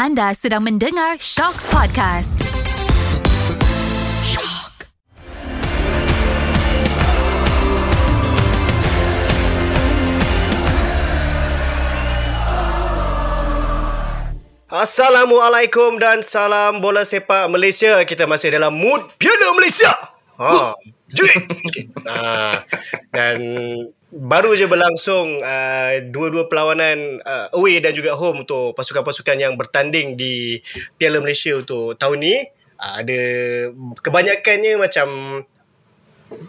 Anda sedang mendengar Shock Podcast. Shock. Assalamualaikum dan salam bola sepak Malaysia. Kita masih dalam mood Piala Malaysia. Ha. Jadi. ha. Dan baru je berlangsung uh, dua-dua perlawanan uh, away dan juga home untuk pasukan-pasukan yang bertanding di Piala Malaysia untuk tahun ni. Uh, ada kebanyakannya macam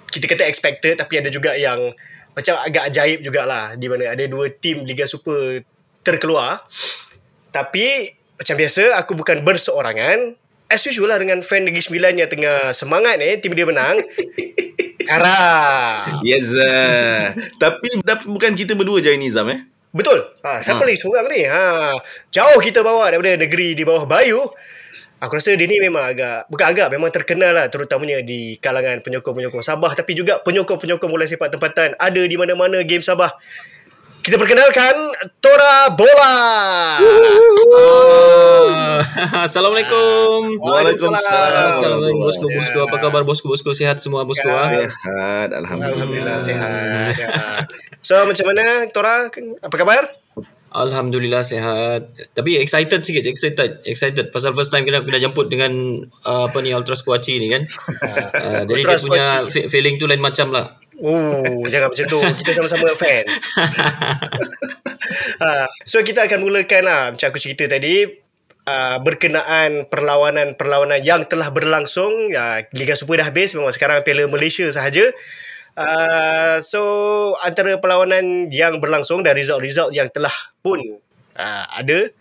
kita kata expected tapi ada juga yang macam agak ajaib jugalah di mana ada dua tim Liga Super terkeluar. Tapi macam biasa aku bukan berseorangan. As usual lah dengan fan Negeri Sembilan yang tengah semangat ni tim dia menang. Ara. Yes. Uh. Tapi tapi bukan kita berdua je ini Zam eh. Betul. Ha, siapa Ha. lagi seorang ni? Ha, jauh kita bawa daripada negeri di bawah Bayu. Aku rasa dia ni memang agak, bukan agak, memang terkenal lah terutamanya di kalangan penyokong-penyokong Sabah tapi juga penyokong-penyokong bola sepak tempatan ada di mana-mana game Sabah. Kita perkenalkan Tora Bola. Ah, Assalamualaikum. Waalaikumsalam. Assalamualaikum bosku bosku apa khabar bosku bosku sihat semua bosku ah? Sehat alhamdulillah. Alhamdulillah sihat. Ya. So macam mana Tora? Apa khabar? Alhamdulillah sihat. Tapi excited sikit, excited, excited. Pasal first time kena kena jemput dengan uh, apa ni Ultras Kuaci ni kan. Uh, jadi dia punya fe- feeling tu lain macam lah. Oh, jangan macam tu. Kita sama-sama fans. ha, so kita akan mulakan lah macam aku cerita tadi uh, berkenaan perlawanan-perlawanan yang telah berlangsung. Uh, Liga Super dah habis, memang sekarang Piala Malaysia sahaja. Uh, so antara perlawanan yang berlangsung dan result-result yang telah pun uh, ada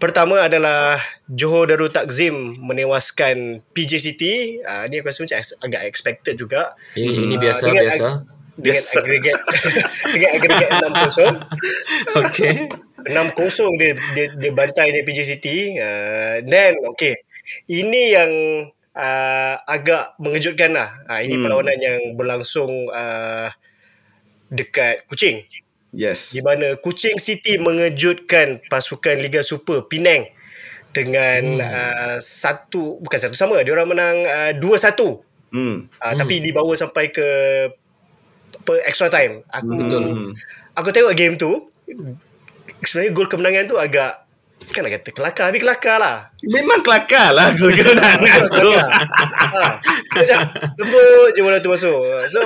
Pertama adalah Johor Darul Takzim menewaskan PJ City. Uh, ni aku rasa macam agak expected juga. Ini, ini Ah, biasa dengan biasa. ag- dengan Biasa. agregat dengan agregat 6-0. Okay. 6-0 dia dia dia bantai dia PJ City. Uh, then okay. Ini yang uh, agak mengejutkan lah. Uh, ini Hmm. perlawanan yang berlangsung uh, dekat Kuching. Yes. Di mana Kuching City mengejutkan pasukan Liga Super Penang dengan hmm. uh, satu bukan satu sama dia orang menang uh, 2-1 uh, Hmm. tapi dibawa sampai ke apa extra time aku Betul. Hmm. aku tengok game tu sebenarnya gol kemenangan tu agak kan nak kata kelakar tapi kelakar lah Memang kelakar lah gol kemenangan tu. ha. lembut je bola tu masuk so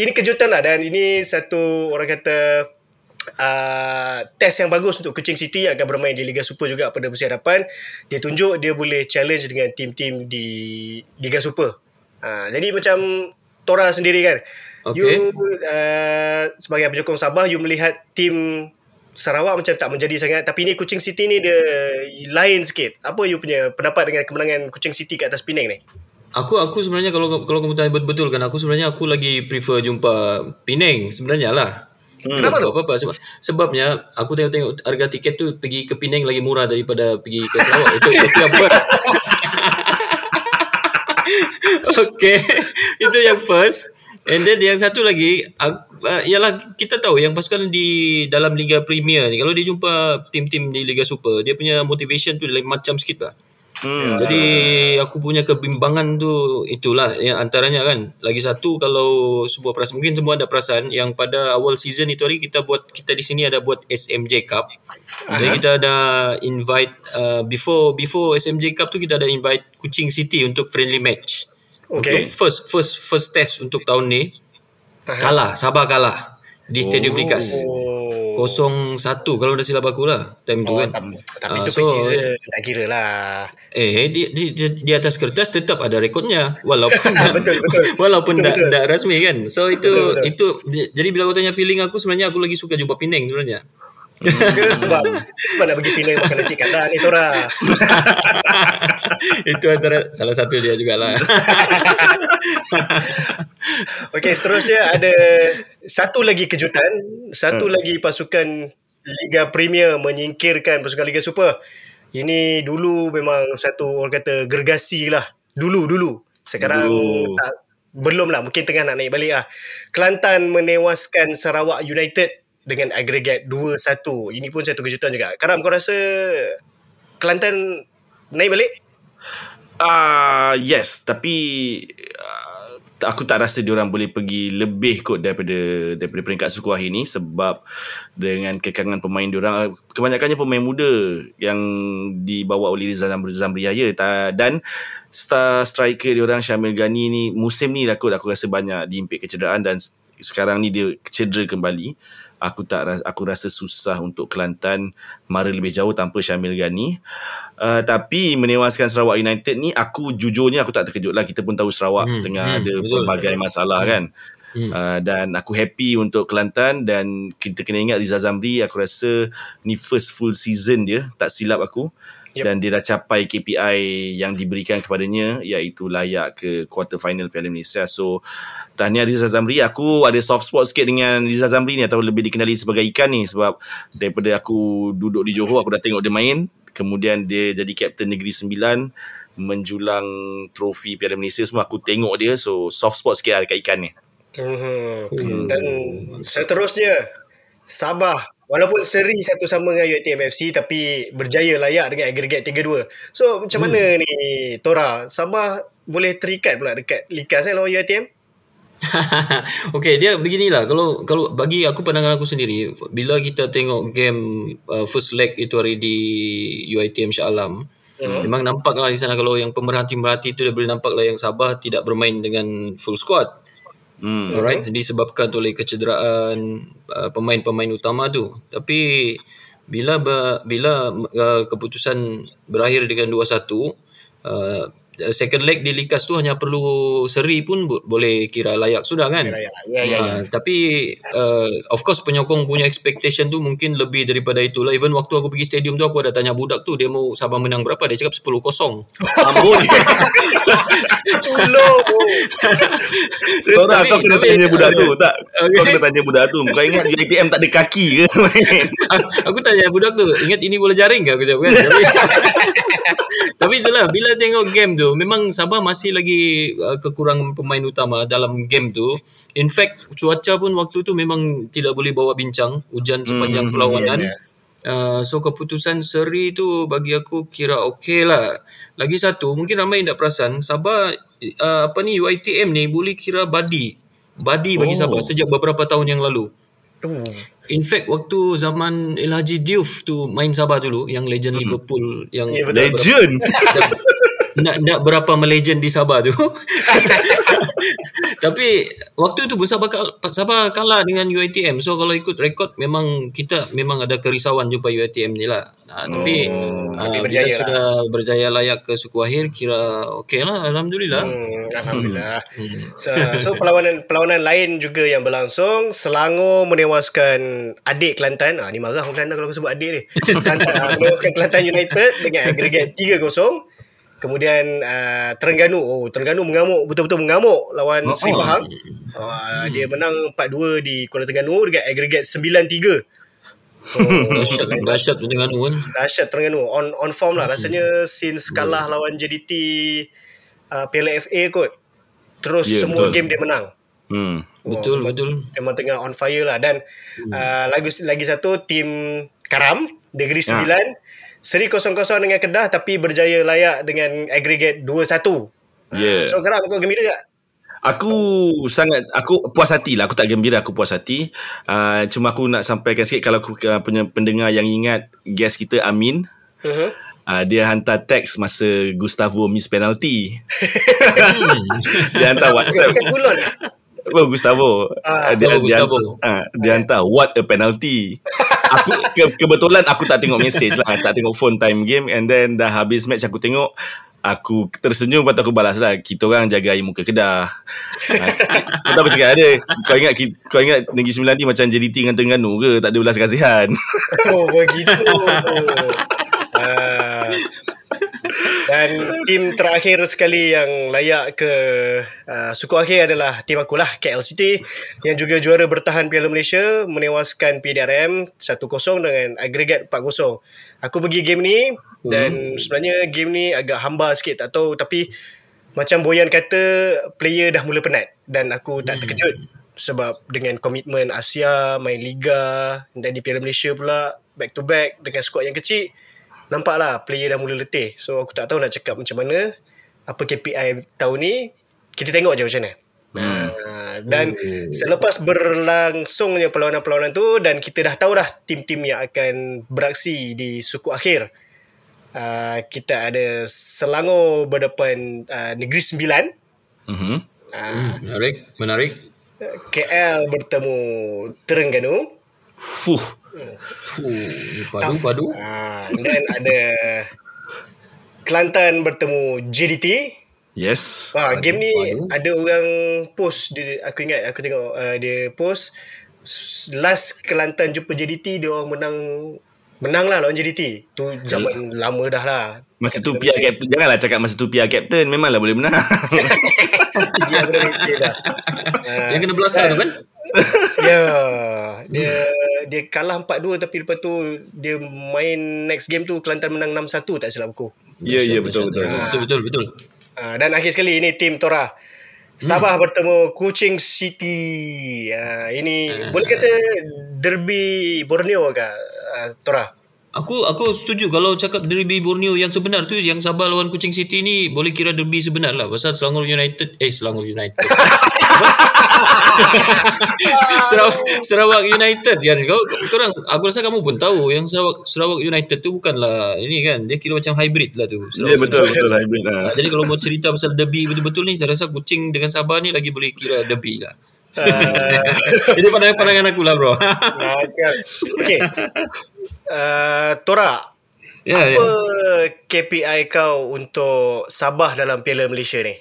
ini kejutan lah dan ini satu orang kata uh, test yang bagus untuk Kuching City yang akan bermain di Liga Super juga pada musim hadapan. Dia tunjuk dia boleh challenge dengan tim-tim di Liga Super. Uh, jadi macam Tora sendiri kan? Okay. you uh, sebagai penyokong Sabah you melihat tim Sarawak macam tak menjadi sangat. Tapi ni Kuching City ni dia lain sikit. Apa you punya pendapat dengan kemenangan Kuching City kat atas Penang ni Aku aku sebenarnya kalau kalau kamu tanya betul kan aku sebenarnya aku lagi prefer jumpa Penang sebenarnya lah. Hmm. Kenapa Sebab apa? Sebab, sebabnya aku tengok-tengok harga tiket tu pergi ke Penang lagi murah daripada pergi ke Sarawak. itu itu yang first. okay. itu yang first. And then yang satu lagi aku, uh, ialah kita tahu yang pasukan di dalam Liga Premier ni kalau dia jumpa tim-tim di Liga Super dia punya motivation tu lain macam sikit lah. Hmm. Jadi aku punya kebimbangan tu itulah yang antaranya kan. Lagi satu kalau sebuah perasaan mungkin semua ada perasaan yang pada awal season itu hari kita buat kita di sini ada buat SMJ Cup. Jadi kita ada invite uh, before before SMJ Cup tu kita ada invite Kuching City untuk friendly match. Okay. Untuk first first first test untuk tahun ni kalah, Sabah kalah di Stadium Likas. Oh. 0-1 kalau dah silap aku lah time tu Oh, kan. tapi Ah, tu so- pre-season tak kira lah. Eh di, di, di, di atas kertas tetap ada rekodnya walaupun Betul, betul. walaupun Betul, tak betul. tak rasmi kan. So itu Betul, betul. itu jadi bila kau tanya feeling aku sebenarnya aku lagi suka jumpa Penang sebenarnya. Sebab sebab nak pergi Penang makan nasi kandar ni Tora. itu antara salah satu dia jugalah. Okey, seterusnya ada satu lagi kejutan. Satu Hmm. lagi pasukan Liga Premier menyingkirkan pasukan Liga Super. Ini dulu memang satu orang kata gergasi lah. Dulu, dulu. Sekarang Dulu. tak, belum lah. Mungkin tengah nak naik balik lah. Kelantan menewaskan Sarawak United dengan agregat 2-1. Ini pun satu kejutan juga. Karam, kau rasa Kelantan naik balik? Ah yes, tapi uh, aku tak rasa dia orang boleh pergi lebih kot daripada daripada peringkat suku akhir ni sebab dengan kekangan pemain dia orang kebanyakannya pemain muda yang dibawa oleh Rizal Zamri Yahya. Dan star striker dia orang Syamil Ghani ni musim ni lah kot aku rasa banyak diimpit kecederaan dan sekarang ni dia cedera kembali aku tak rasa, aku rasa susah untuk Kelantan mara lebih jauh tanpa Syamil Ghani Uh, tapi menewaskan Sarawak United ni aku jujurnya aku tak terkejut lah kita pun tahu Sarawak hmm, tengah hmm, ada betul, pelbagai betul. masalah hmm. kan hmm. Uh, dan aku happy untuk Kelantan dan kita kena ingat Riza Zamri aku rasa ni first full season dia tak silap aku yep. dan dia dah capai KPI yang diberikan kepadanya iaitu layak ke quarter final Piala Malaysia. So tahniah Riza Zamri aku ada soft spot sikit dengan Riza Zamri ni atau lebih dikenali sebagai ikan ni. Sebab daripada aku duduk di Johor aku dah tengok dia main. Kemudian dia jadi kapten Negeri Sembilan menjulang trofi Piala Malaysia semua. Aku tengok dia so soft spot sikit lah dekat ikan ni. Hmm. Hmm. dan seterusnya Sabah walaupun seri satu sama dengan UiTM FC tapi berjaya layak dengan agregat 3-2 so macam mana hmm. ni Tora? Sabah boleh terikat pula dekat likas eh lawan UiTM okay dia beginilah. Kalau kalau bagi aku pandangan aku sendiri bila kita tengok game uh, first leg itu hari di UiTM Shah Alam hmm. memang nampak lah di sana kalau yang pemerhati-pemerhati tu dia boleh nampak lah yang Sabah tidak bermain dengan full squad hmm. alright disebabkan oleh kecederaan uh, pemain-pemain utama tu tapi bila bila uh, keputusan berakhir dengan 2-1 uh, Uh, second leg di Likas tu hanya perlu seri pun boleh kira layak sudah kan. Ya, ya, ya, uh, tapi uh, of course penyokong punya expectation tu mungkin lebih daripada itulah. Even waktu aku pergi stadium tu aku ada tanya budak tu dia mau Sabah menang berapa dia cakap 10-0. Ambon. Tolong. Tora kau kena tanya budak tu tak? Okay. Kau kena tanya budak tu. Kau ingat UiTM tak ada kaki ke? aku tanya budak tu, ingat ini bola jaring ke aku jawab kan? Tapi itulah bila tengok game tu memang Sabah masih lagi uh, kekurangan pemain utama dalam game tu. In fact cuaca pun waktu tu memang tidak boleh bawa bincang hujan sepanjang hmm, perlawanan. Yeah, yeah. Uh, so keputusan seri tu bagi aku kira okey lah. Lagi satu mungkin ramai yang tak perasan Sabah uh, apa ni UiTM ni boleh kira badi. Badi bagi oh. Sabah sejak beberapa tahun yang lalu. Oh. In fact waktu zaman El Haji Diouf tu main Sabah dulu yang legend hmm. Liverpool yang yeah, legend. nak nak berapa melegend di Sabah tu. Tapi waktu tu Sabah Sabah kalah dengan UiTM. So kalau ikut rekod memang kita memang ada kerisauan jumpa UiTM ni lah. Nah, tapi hmm, uh, berjaya kita lah. sudah berjaya layak ke suku akhir kira okey lah alhamdulillah. Hmm, alhamdulillah. Hmm. So, so perlawanan perlawanan lain juga yang berlangsung Selangor menewaskan adik Kelantan. Ah ni marah orang Kelantan kalau aku sebut adik ni. Kelantan ah, menewaskan Kelantan United dengan agregat 3-0. Kemudian uh, Terengganu Oh Terengganu mengamuk Betul-betul mengamuk Lawan oh, Seri Pahang oh. uh, hmm. Dia menang 4-2 Di Kuala Terengganu Dengan agregat 9-3 Oh, dahsyat dahsyat Terengganu kan. Dahsyat Terengganu on on form lah rasanya since kalah hmm. lawan JDT uh, Piala FA kot. Terus yeah, semua betul. game dia menang. Hmm. Oh, betul betul. Memang tengah on fire lah dan hmm. uh, lagi lagi satu tim Karam Negeri ya. Sembilan ha. Seri kosong-kosong dengan Kedah tapi berjaya layak dengan agregat 2-1. Yeah. So Karam kau gembira tak? Aku sangat aku puas hati lah aku tak gembira aku puas hati uh, cuma aku nak sampaikan sikit kalau aku uh, punya pendengar yang ingat guest kita Amin uh-huh. uh, dia hantar teks masa Gustavo miss penalty dia hantar WhatsApp Oh Gustavo. Ah, dia, Gustavo. Dia, uh, dia hantar what a penalty. aku ke, kebetulan aku tak tengok message lah, tak tengok phone time game and then dah habis match aku tengok Aku tersenyum Lepas aku balas lah Kita orang jaga air muka kedah Kau tahu cakap ada Kau ingat Kau ingat Negeri Sembilan ni Macam JDT dengan Terengganu ke Tak ada belas kasihan Oh begitu uh, Dan tim terakhir sekali Yang layak ke uh, Suku akhir adalah Tim akulah KL City Yang juga juara bertahan Piala Malaysia Menewaskan PDRM 1-0 dengan agregat 4-0 Aku pergi game ni dan hmm. sebenarnya game ni agak hamba sikit tak tahu tapi macam Boyan kata player dah mula penat dan aku tak hmm. terkejut sebab dengan komitmen Asia main liga dan di Piala Malaysia pula back to back dengan skuad yang kecil nampak lah player dah mula letih. So aku tak tahu nak cakap macam mana. Apa KPI tahun ni. Kita tengok je macam mana. Hmm. dan selepas berlangsungnya perlawanan-perlawanan tu dan kita dah tahu dah tim-tim yang akan beraksi di suku akhir. Uh, kita ada Selangor berdepan uh, Negeri Sembilan. Mhm. Uh, Menarik, menarik. KL bertemu Terengganu. Fuh. Fuh, padu padu. Uh, dan ada Kelantan bertemu JDT. Yes. Ah, Padu, game ni padu. ada orang post dia, aku ingat aku tengok uh, dia post last Kelantan jumpa JDT dia orang menang menang lah lawan JDT. Tu zaman lama dah lah. Masa tu PR captain Janganlah cakap masa tu PR captain Memanglah boleh menang dia benar kecil lah. Ah, Yang kena belasah tu kan? Ya, dia dia kalah 4-2 tapi lepas tu dia main next game tu Kelantan menang 6-1 tak silap aku. Ya ya betul betul Betul betul betul. Ah, dan akhir sekali ini tim Tora. Sabah hmm. bertemu Kuching City. Ah, ini boleh kata derby Borneo ke ah, Tora? Aku aku setuju kalau cakap derby Borneo yang sebenar tu yang Sabah lawan Kuching City ni boleh kira derby sebenar lah pasal Selangor United eh Selangor United Sarawak, Sarawak United kan kau korang aku rasa kamu pun tahu yang Sarawak Sarawak United tu bukanlah ini kan dia kira macam hybrid lah tu Ya Sarawak betul betul hybrid lah Ah, Jadi kalau mau cerita pasal derby betul-betul ni saya rasa Kuching dengan Sabah ni lagi boleh kira derby lah. Jadi pandangan-pandangan aku lah bro. Ah, kan. Okey. Uh, Tora, ya, apa ya. KPI kau untuk Sabah dalam Piala Malaysia ni?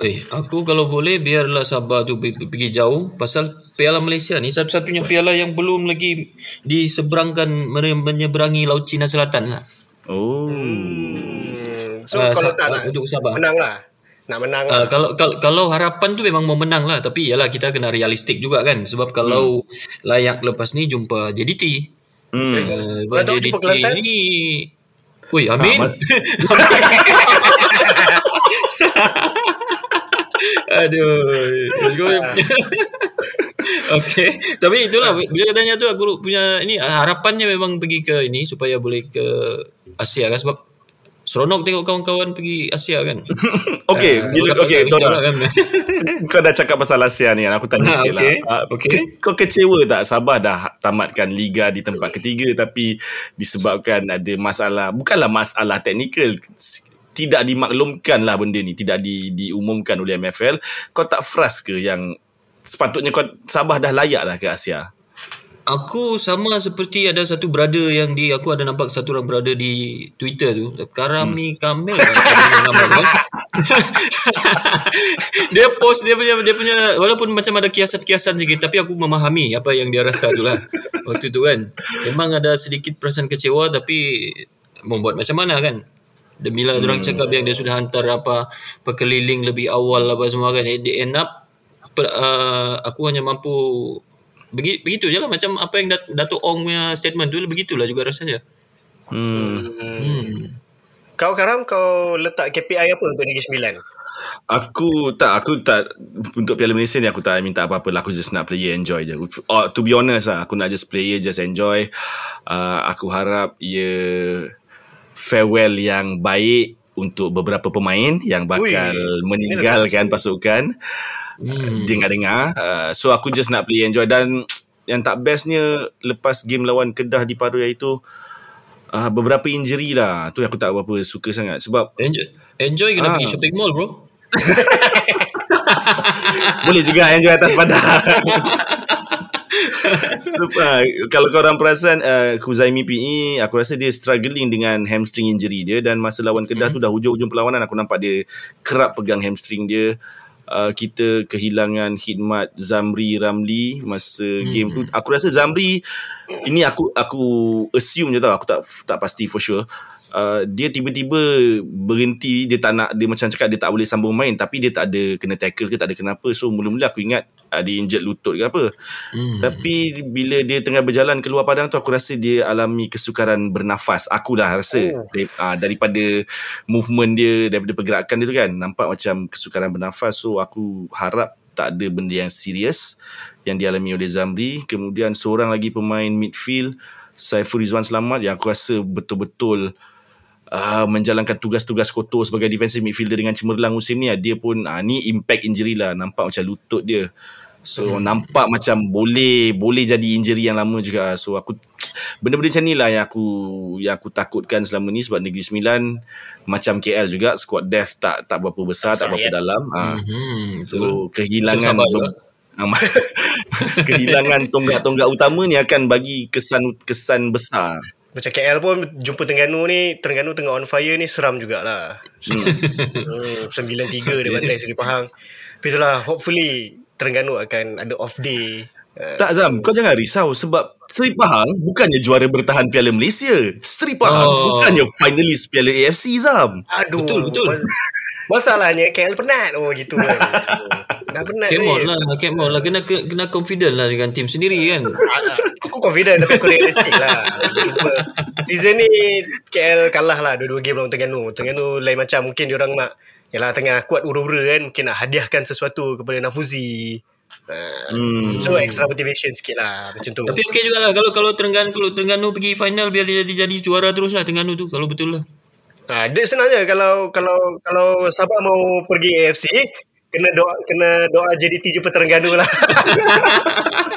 Eh, aku kalau boleh biarlah Sabah tu pergi jauh pasal Piala Malaysia ni satu-satunya piala yang belum lagi diseberangkan menyeberangi Laut Cina Selatan lah. Oh Hmm, so Ah, kalau Sa- tak nak untuk Sabah. menang lah. Nak menang Uh, lah. kalau, kalau kalau harapan tu memang mau menang lah tapi yalah kita kena realistik juga kan sebab kalau layak lepas ni jumpa JDT hmm. uh, Kau tahu jumpa Kelantan? ni Ui, amin. Ah, Aduh. Okey. Tapi itulah bila katanya tu aku punya ini harapannya memang pergi ke ini supaya boleh ke Asia kan sebab seronok tengok kawan-kawan pergi Asia kan. Okay Ah, bila, Okay Dora kan. Kau dah cakap pasal Asia ni Aku tanya Ah, sikit okey. lah Ah, Okey. Kau kecewa tak Sabah dah tamatkan Liga di tempat ketiga Tapi disebabkan ada masalah Bukanlah masalah teknikal tidak dimaklumkan lah benda ni tidak di, diumumkan oleh MFL kau tak frust ke yang sepatutnya kau Sabah dah layak dah ke Asia? Aku sama seperti ada satu brother yang di aku ada nampak satu orang brother di Twitter tu. Karami hmm. Kamil kan dia nama dia. dia post dia punya dia punya walaupun macam ada kiasan-kiasan sikit tapi aku memahami apa yang dia rasa tu lah. Waktu tu kan. Memang ada sedikit perasaan kecewa tapi membuat macam mana kan dan bila hmm. orang cakap yang dia sudah hantar apa perkeliling lebih awal apa semua kan dia end up per, uh, aku hanya mampu Begi, begitu je lah macam apa yang Dat- Dato' Ong punya statement tu begitulah juga rasanya. hmm. Hmm. Kau Karam kau letak KPI apa untuk Negeri Sembilan? Aku tak Aku tak Untuk Piala Malaysia ni Aku tak minta apa-apa lah Aku just nak player enjoy je oh, To be honest lah Aku nak just player Just enjoy uh, Aku harap Ia Farewell yang baik Untuk beberapa pemain Yang bakal Ui, Meninggalkan pasukan Hmm. Dengar-dengar uh, So aku just nak player enjoy Dan Yang tak bestnya Lepas game lawan Kedah di paruh itu uh, Beberapa injury lah Tu aku tak berapa suka sangat Sebab Enjoy, enjoy kena Ah. pergi shopping mall bro. Boleh juga enjoy atas padang. so, uh, kalau korang perasan uh, Kuzaimi PE aku rasa dia struggling dengan hamstring injury dia dan masa lawan Kedah tu dah hujung-hujung perlawanan aku nampak dia kerap pegang hamstring dia. Uh, kita kehilangan khidmat Zamri Ramli masa hmm. game tu. Aku rasa Zamri ini aku aku assume je tau aku tak tak pasti for sure. Uh, dia tiba-tiba berhenti dia tak nak dia macam cakap dia tak boleh sambung main tapi dia tak ada kena tackle ke tak ada kenapa. So mula-mula aku ingat uh, dia injured lutut ke apa. Hmm. tapi bila dia tengah berjalan keluar padang tu aku rasa dia alami kesukaran bernafas. Aku dah rasa Oh. dari, uh, daripada movement dia daripada pergerakan dia tu kan nampak macam kesukaran bernafas. So aku harap tak ada benda yang serius yang dialami oleh Zamri. Kemudian seorang lagi pemain midfield Saiful Rizwan selamat yang aku rasa betul-betul uh, menjalankan tugas-tugas kotor sebagai defensive midfielder dengan cemerlang musim ni ah, dia pun uh, ni impact injury lah nampak macam lutut dia so hmm. nampak macam boleh boleh jadi injury yang lama juga so aku benda-benda macam ni lah yang aku yang aku takutkan selama ni sebab Negeri Sembilan macam KL juga squad depth tak tak berapa besar tak, tak berapa ya. dalam uh, Hmm, so kehilangan kehilangan tonggak-tonggak utama ni akan bagi kesan kesan besar. Macam KL pun jumpa Terengganu ni, Terengganu tengah on fire ni seram jugalah. Hmm. hmm 9-3 dia bantai Seri Pahang. Tapi itulah, hopefully Terengganu akan ada off day. Uh, tak Zam, kau jangan risau sebab Seri Pahang bukannya juara bertahan Piala Malaysia. Seri Pahang oh. bukannya finalis Piala AFC Zam. Aduh. Betul, betul. Masalahnya KL penat Oh gitu kan Dah penat Come on lah Come on lah Kena, kena confident lah Dengan tim sendiri kan Aku confident Tapi aku realistic lah Season ni KL kalah lah Dua-dua game lawan Tengganu Tengganu lain macam Mungkin diorang nak Yalah tengah kuat ura-ura kan Mungkin nak hadiahkan sesuatu Kepada Nafuzi Hmm. So extra motivation sikit lah Macam tu Tapi okey jugalah Kalau kalau Terengganu Kalau Terengganu pergi final Biar dia jadi, jadi juara terus lah Terengganu tu Kalau betul lah Ha, dia senangnya kalau kalau kalau Sabah mau pergi AFC kena doa kena doa JDT jumpa Terengganu lah.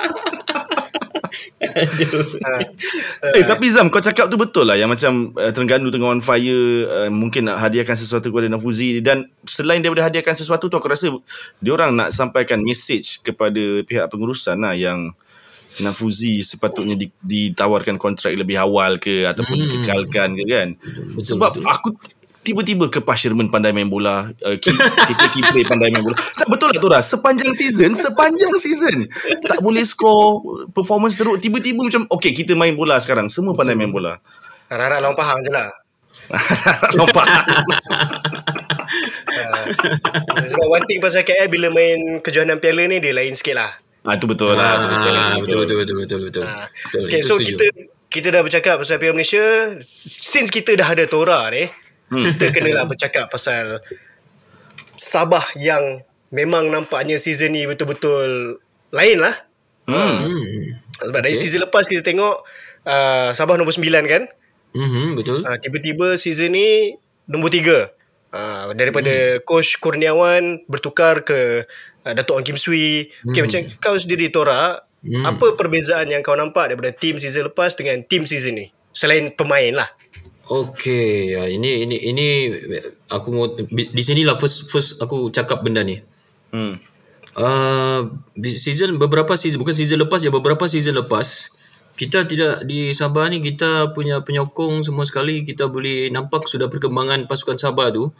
Eh, tapi Zam kau cakap tu betul lah yang macam uh, Terengganu tengah on fire uh, mungkin nak hadiahkan sesuatu kepada Nafuzi dan selain daripada hadiahkan sesuatu tu aku rasa dia orang nak sampaikan message kepada pihak pengurusan lah yang Nafuzi sepatutnya ditawarkan kontrak lebih awal ke ataupun hmm. dikekalkan ke kan betul, sebab betul. aku tiba-tiba ke Sherman pandai main bola uh, Kece Kipre pandai main bola tak betul lah Tora sepanjang season sepanjang season tak boleh score performance teruk tiba-tiba macam okay kita main bola sekarang semua pandai main bola harap-harap lawan Pahang je lah lawan Pahang uh, sebab one thing pasal KL bila main kejohanan piala ni dia lain sikit lah Ah itu betul lah. Ah, betul, betul, betul, betul, betul, betul. Ah. betul. Okay, so setuju. kita kita dah bercakap pasal Piala Malaysia. Since kita dah ada Tora ni, hmm. kita kenalah bercakap pasal Sabah yang memang nampaknya season ni betul-betul lain lah. Hmm. hmm. Sebab okay. dari season lepas kita tengok uh, Sabah nombor 9 kan? Hmm, betul. Uh, tiba-tiba season ni nombor 3. Uh, daripada hmm. coach Kurniawan bertukar ke uh, Datuk Ong Kim Sui. Okay, hmm. macam kau sendiri Tora, hmm. apa perbezaan yang kau nampak daripada tim season lepas dengan tim season ni? Selain pemain lah. Okay, ya, ini ini ini aku mau di sini lah first first aku cakap benda ni. Hmm. Uh, season beberapa season bukan season lepas ya beberapa season lepas kita tidak di Sabah ni kita punya penyokong semua sekali kita boleh nampak sudah perkembangan pasukan Sabah tu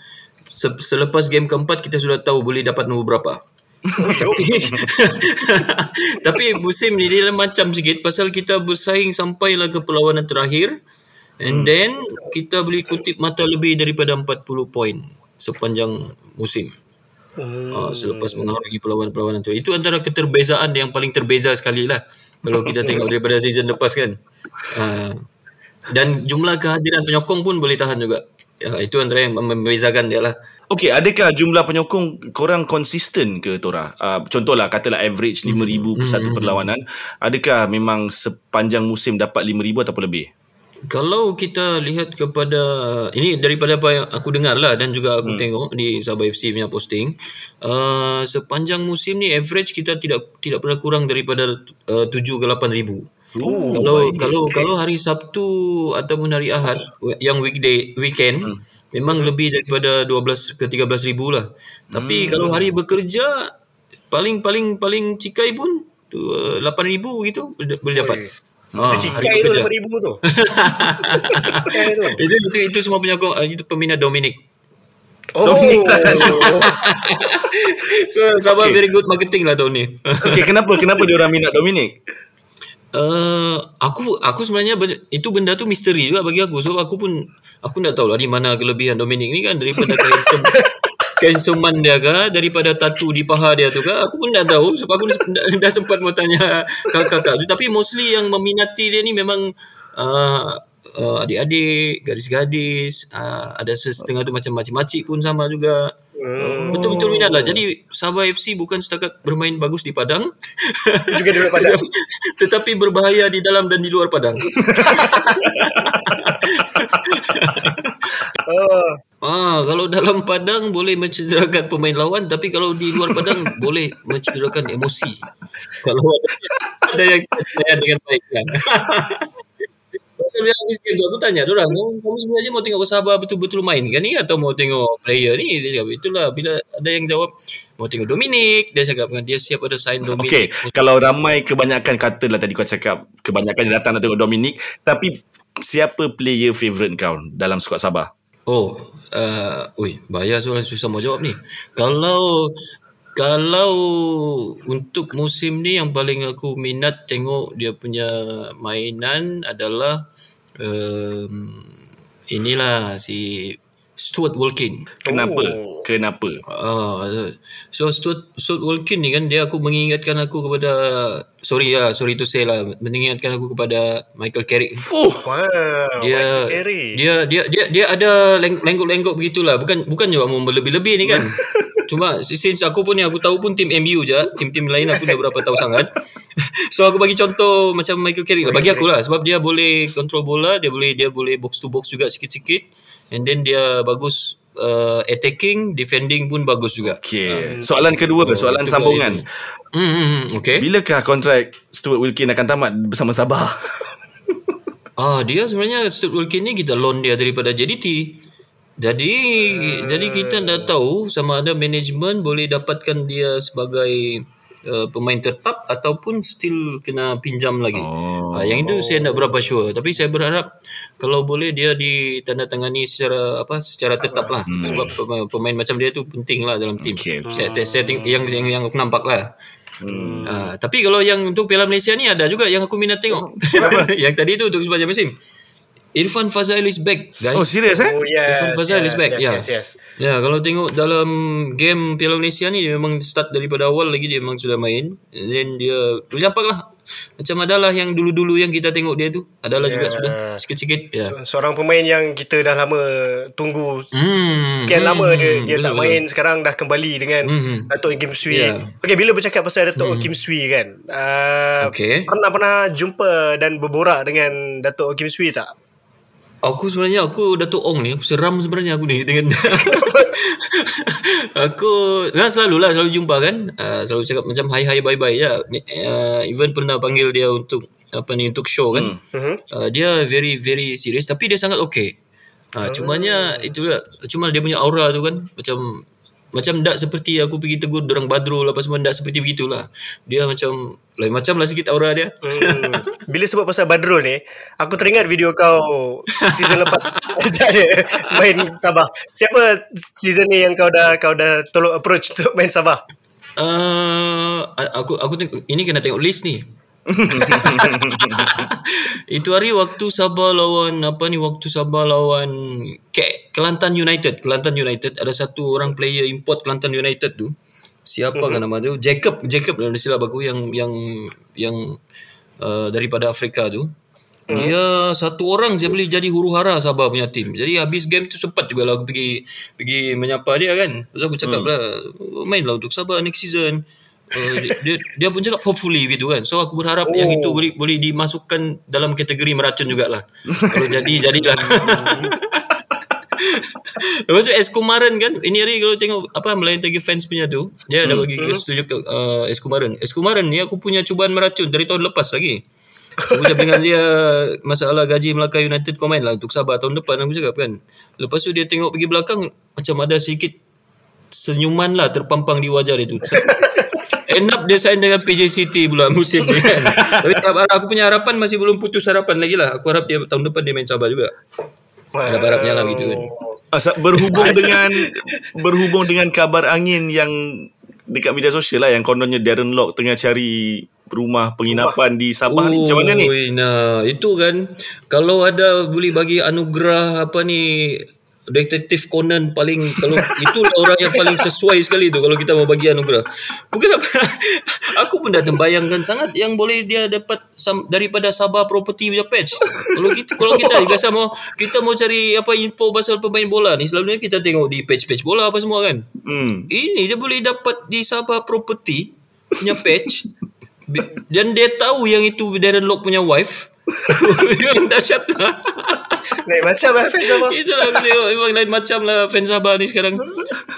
selepas game keempat kita sudah tahu boleh dapat nombor berapa tapi, tapi musim ni dia macam sikit pasal kita bersaing sampailah ke perlawanan terakhir and hmm. then kita boleh kutip mata lebih daripada 40 poin sepanjang musim. Hmm. Uh, selepas menghargai perlawanan-perlawanan tu. Itu antara keterbezaan yang paling terbeza sekali lah. Kalau kita tengok daripada season lepas kan. Uh, dan jumlah kehadiran penyokong pun boleh tahan juga. Ya, itu antara yang membezakan dia lah. Okay, adakah jumlah penyokong korang konsisten ke Tora? Uh, contohlah, katalah average 5,000 mm-hmm. per satu perlawanan. Adakah memang sepanjang musim dapat 5,000 ataupun lebih? Kalau kita lihat kepada ini daripada apa yang aku dengar lah dan juga aku hmm. tengok di Sabah FC punya posting uh, sepanjang musim ni average kita tidak tidak pernah kurang daripada uh, 7 ke 8 ribu. Oh, kalau baik. kalau kalau hari Sabtu ataupun hari Ahad yang weekday weekend hmm memang hmm. lebih daripada 12 ke 13 ribu lah. Tapi hmm. kalau hari bekerja paling paling paling cikai pun 8 ribu gitu boleh dapat. Ha, itu cikai tu 8 ribu tu. itu, itu, itu semua punya itu peminat Dominic. Oh. so sabar okay. very good marketing lah tahun ni. okay, kenapa kenapa dia orang minat Dominic? Uh, aku aku sebenarnya itu benda tu misteri juga bagi aku so aku pun aku tak tahu lah di mana kelebihan Dominic ni kan daripada handsome kehansoman dia ke daripada tatu di paha dia tu ke aku pun tak tahu sebab aku dah, dah sempat mau tanya kakak-kakak tu tapi mostly yang meminati dia ni memang uh, uh, adik-adik gadis-gadis uh, ada setengah tu macam makcik-makcik pun sama juga Hmm. Betul-betul minat lah. Jadi Sabah FC bukan setakat bermain bagus di padang, Juga di luar padang. tetapi berbahaya di dalam dan di luar padang. Ah, kalau dalam padang boleh mencederakan pemain lawan, tapi kalau di luar padang boleh mencederakan emosi. Kalau ada, ada yang saya dengan baik kan. Pasal dia habis game tu aku tanya orang, kamu, sebenarnya mau tengok Sabah betul-betul main kan ni atau mau tengok player ni? Dia cakap itulah bila ada yang jawab mau tengok Dominic, dia cakap kan dia siap ada sign Dominic. Okay, kalau ramai kebanyakan katalah tadi kau cakap kebanyakan dia datang nak tengok Dominic, tapi siapa player favourite kau dalam skuad Sabah? Oh, uh, ui, bahaya soalan susah mau jawab ni. Kalau kalau untuk musim ni yang paling aku minat tengok dia punya mainan adalah um, inilah si Stuart Walkin. Kenapa? Oh. Kenapa? Ah, so Stuart, Stuart Walkin ni kan dia aku mengingatkan aku kepada sorry lah, sorry to say lah, mengingatkan aku kepada Michael Carrick. Fuh. Wow. dia Michael Carey. dia dia dia dia ada leng- lenggok-lenggok begitulah bukan bukan juga mau berlebih-lebih ni kan cuma since aku pun ni aku tahu pun tim MU je tim-tim lain aku dah berapa tahu sangat so aku bagi contoh macam Michael Carrick lah bagi aku lah sebab dia boleh control bola dia boleh dia boleh box to box juga sikit-sikit and then dia bagus uh, attacking defending pun bagus juga Okay. Soalan kedua, soalan itu sambungan. Hmm, hmm, hmm, okay. Bilakah kontrak Stuart Wilkin akan tamat bersama Sabah? Ah, dia sebenarnya Stuart Wilkin ni kita loan dia daripada JDT. Jadi uh, jadi kita dah tahu sama ada management boleh dapatkan dia sebagai uh, pemain tetap ataupun still kena pinjam lagi. Oh. Uh, yang itu saya tak berapa sure tapi saya berharap kalau boleh dia ditandatangani secara apa secara tetap lah hmm. sebab pemain, pemain macam dia tu penting lah dalam tim. Okay. Saya, saya ting- yang yang yang aku nampak lah. Hmm. Uh, tapi kalau yang untuk Piala Malaysia ni ada juga yang aku minat tengok. yang tadi tu untuk sepanjang musim. Irfan Fazail is back, guys. Oh, serius eh? Oh yes. Irfan Fazal yes, is back, yes, ya. Yes, yes. Ya, kalau tengok dalam game Piala Malaysia ni dia memang start daripada awal lagi dia memang sudah main. And then dia tu nampak lah. Macam adalah yang dulu-dulu yang kita tengok dia tu. Adalah yeah. juga sudah sikit-sikit. Ya. Seorang pemain yang kita dah lama tunggu Hmm. Sekian hmm, lama dia dia betul, tak betul. main sekarang dah kembali dengan Hmm. Datuk Kim Swee. Ya. Okey bila bercakap pasal Datuk Kim Swee kan. Uh, Okey. Pernah pernah jumpa dan berborak dengan Datuk Kim Swee tak? Aku sebenarnya aku Datuk Ong ni aku seram sebenarnya aku ni dengan aku kan selalu lah selalu jumpa kan. Uh, selalu cakap macam hi hi bye bye je uh, even pernah panggil dia untuk apa ni untuk show kan. Mhm. uh, dia very very serious tapi dia sangat okay. Uh, cumanya itu lah cuma dia punya aura tu kan macam macam tak seperti aku pergi tegur orang Badrul apa semua tak seperti begitulah dia macam lain macam lah sikit aura dia Hmm. Bila sebut pasal Badrul ni, aku teringat video kau season lepas main Sabah. Siapa season ni yang kau dah kau dah tolong approach untuk main Sabah? Uh, aku aku tengok ini kena tengok list ni. Itu hari waktu Sabah lawan apa ni waktu Sabah lawan Ke, Kelantan United. Kelantan United ada satu orang player import Kelantan United tu. Siapa kan nama tu? Jacob Jacob dalam silap aku yang yang yang uh, daripada Afrika tu. Dia satu orang je boleh jadi huru hara Sabah punya tim. Jadi habis game tu sempat juga lah aku pergi pergi menyapa dia kan. Terus aku cakap lah main lah untuk Sabah next season. Uh, dia, dia pun cakap hopefully gitu kan. So aku berharap oh. yang itu boleh boleh dimasukkan dalam kategori meracun jugalah. Kalau jadi jadilah. Lepas tu Eskumaran kan Ini hari kalau tengok Apa Melayan Tiger fans punya tu Dia ada bagi hmm. setuju ke uh, Eskumaran Eskumaran ni aku punya cubaan meracun Dari tahun lepas lagi Aku cakap dengan dia Masalah gaji Melaka United Kau main lah Untuk Sabah tahun depan Aku cakap kan Lepas tu dia tengok pergi belakang Macam ada sedikit Senyuman lah Terpampang di wajah dia tu End up dia sign dengan PJ City pula musim ni. Kan Tapi aku punya harapan Masih belum putus harapan lagi lah. Aku harap dia tahun depan Dia main Sabah juga. Harap-harapnya lah gitu kan. Asa- berhubung dengan berhubung dengan kabar angin yang dekat media sosial lah yang kononnya Darren Lock tengah cari rumah penginapan di Sabah ni. Macam mana ni? Nah, itu kan kalau ada boleh bagi anugerah apa ni detektif Conan paling kalau itu orang yang paling sesuai sekali tu kalau kita mau bagi anugerah. Bukan apa. Aku pun dah terbayangkan sangat yang boleh dia dapat sam, daripada Sabah Property punya patch. Kalau kita kalau kita biasa mau kita mau cari apa info pasal pemain bola ni selalunya kita tengok di page-page bola apa semua kan. Hmm. Ini dia boleh dapat di Sabah Property punya patch Bi- dan dia tahu yang itu Darren Lock punya wife. Yang dahsyat. Lah. Naik macam lah fans apa. Itulah aku tengok. Memang lain macam lah Fans Sabah ni sekarang.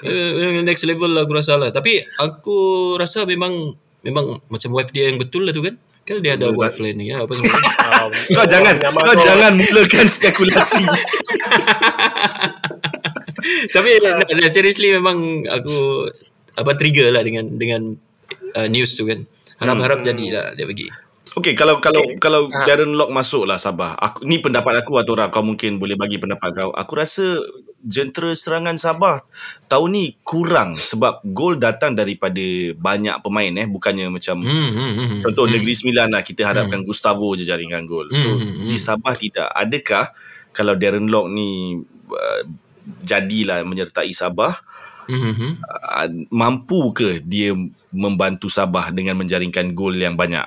Eh, Next level lah aku rasa lah. Tapi aku rasa memang Memang macam wife dia yang betul lah tu kan. Kan dia ada wife lain ni. Ya, Apa semua. Kau jangan kau kau- jangan mulakan spekulasi. Tapi nah, nah, seriously memang Aku Apa trigger lah dengan Dengan uh, news tu kan Harap-harap jadilah Dia pergi. Okey, kalau kalau Okey. kalau Ha. Darren Lock masuk lah Sabah. Aku ni pendapat aku atau orang kau mungkin boleh bagi pendapat kau. Aku rasa jentera serangan Sabah tahun ni kurang sebab gol datang daripada banyak pemain eh. Bukannya macam hmm, hmm, hmm, Contoh Negeri Sembilan lah Kita harapkan Gustavo je jaringkan gol. So Hmm, hmm, di Sabah tidak. Adakah Kalau Darren Lock ni uh, Jadilah menyertai Sabah hmm, hmm, hmm. uh, Mampu ke dia Membantu Sabah Dengan menjaringkan gol yang banyak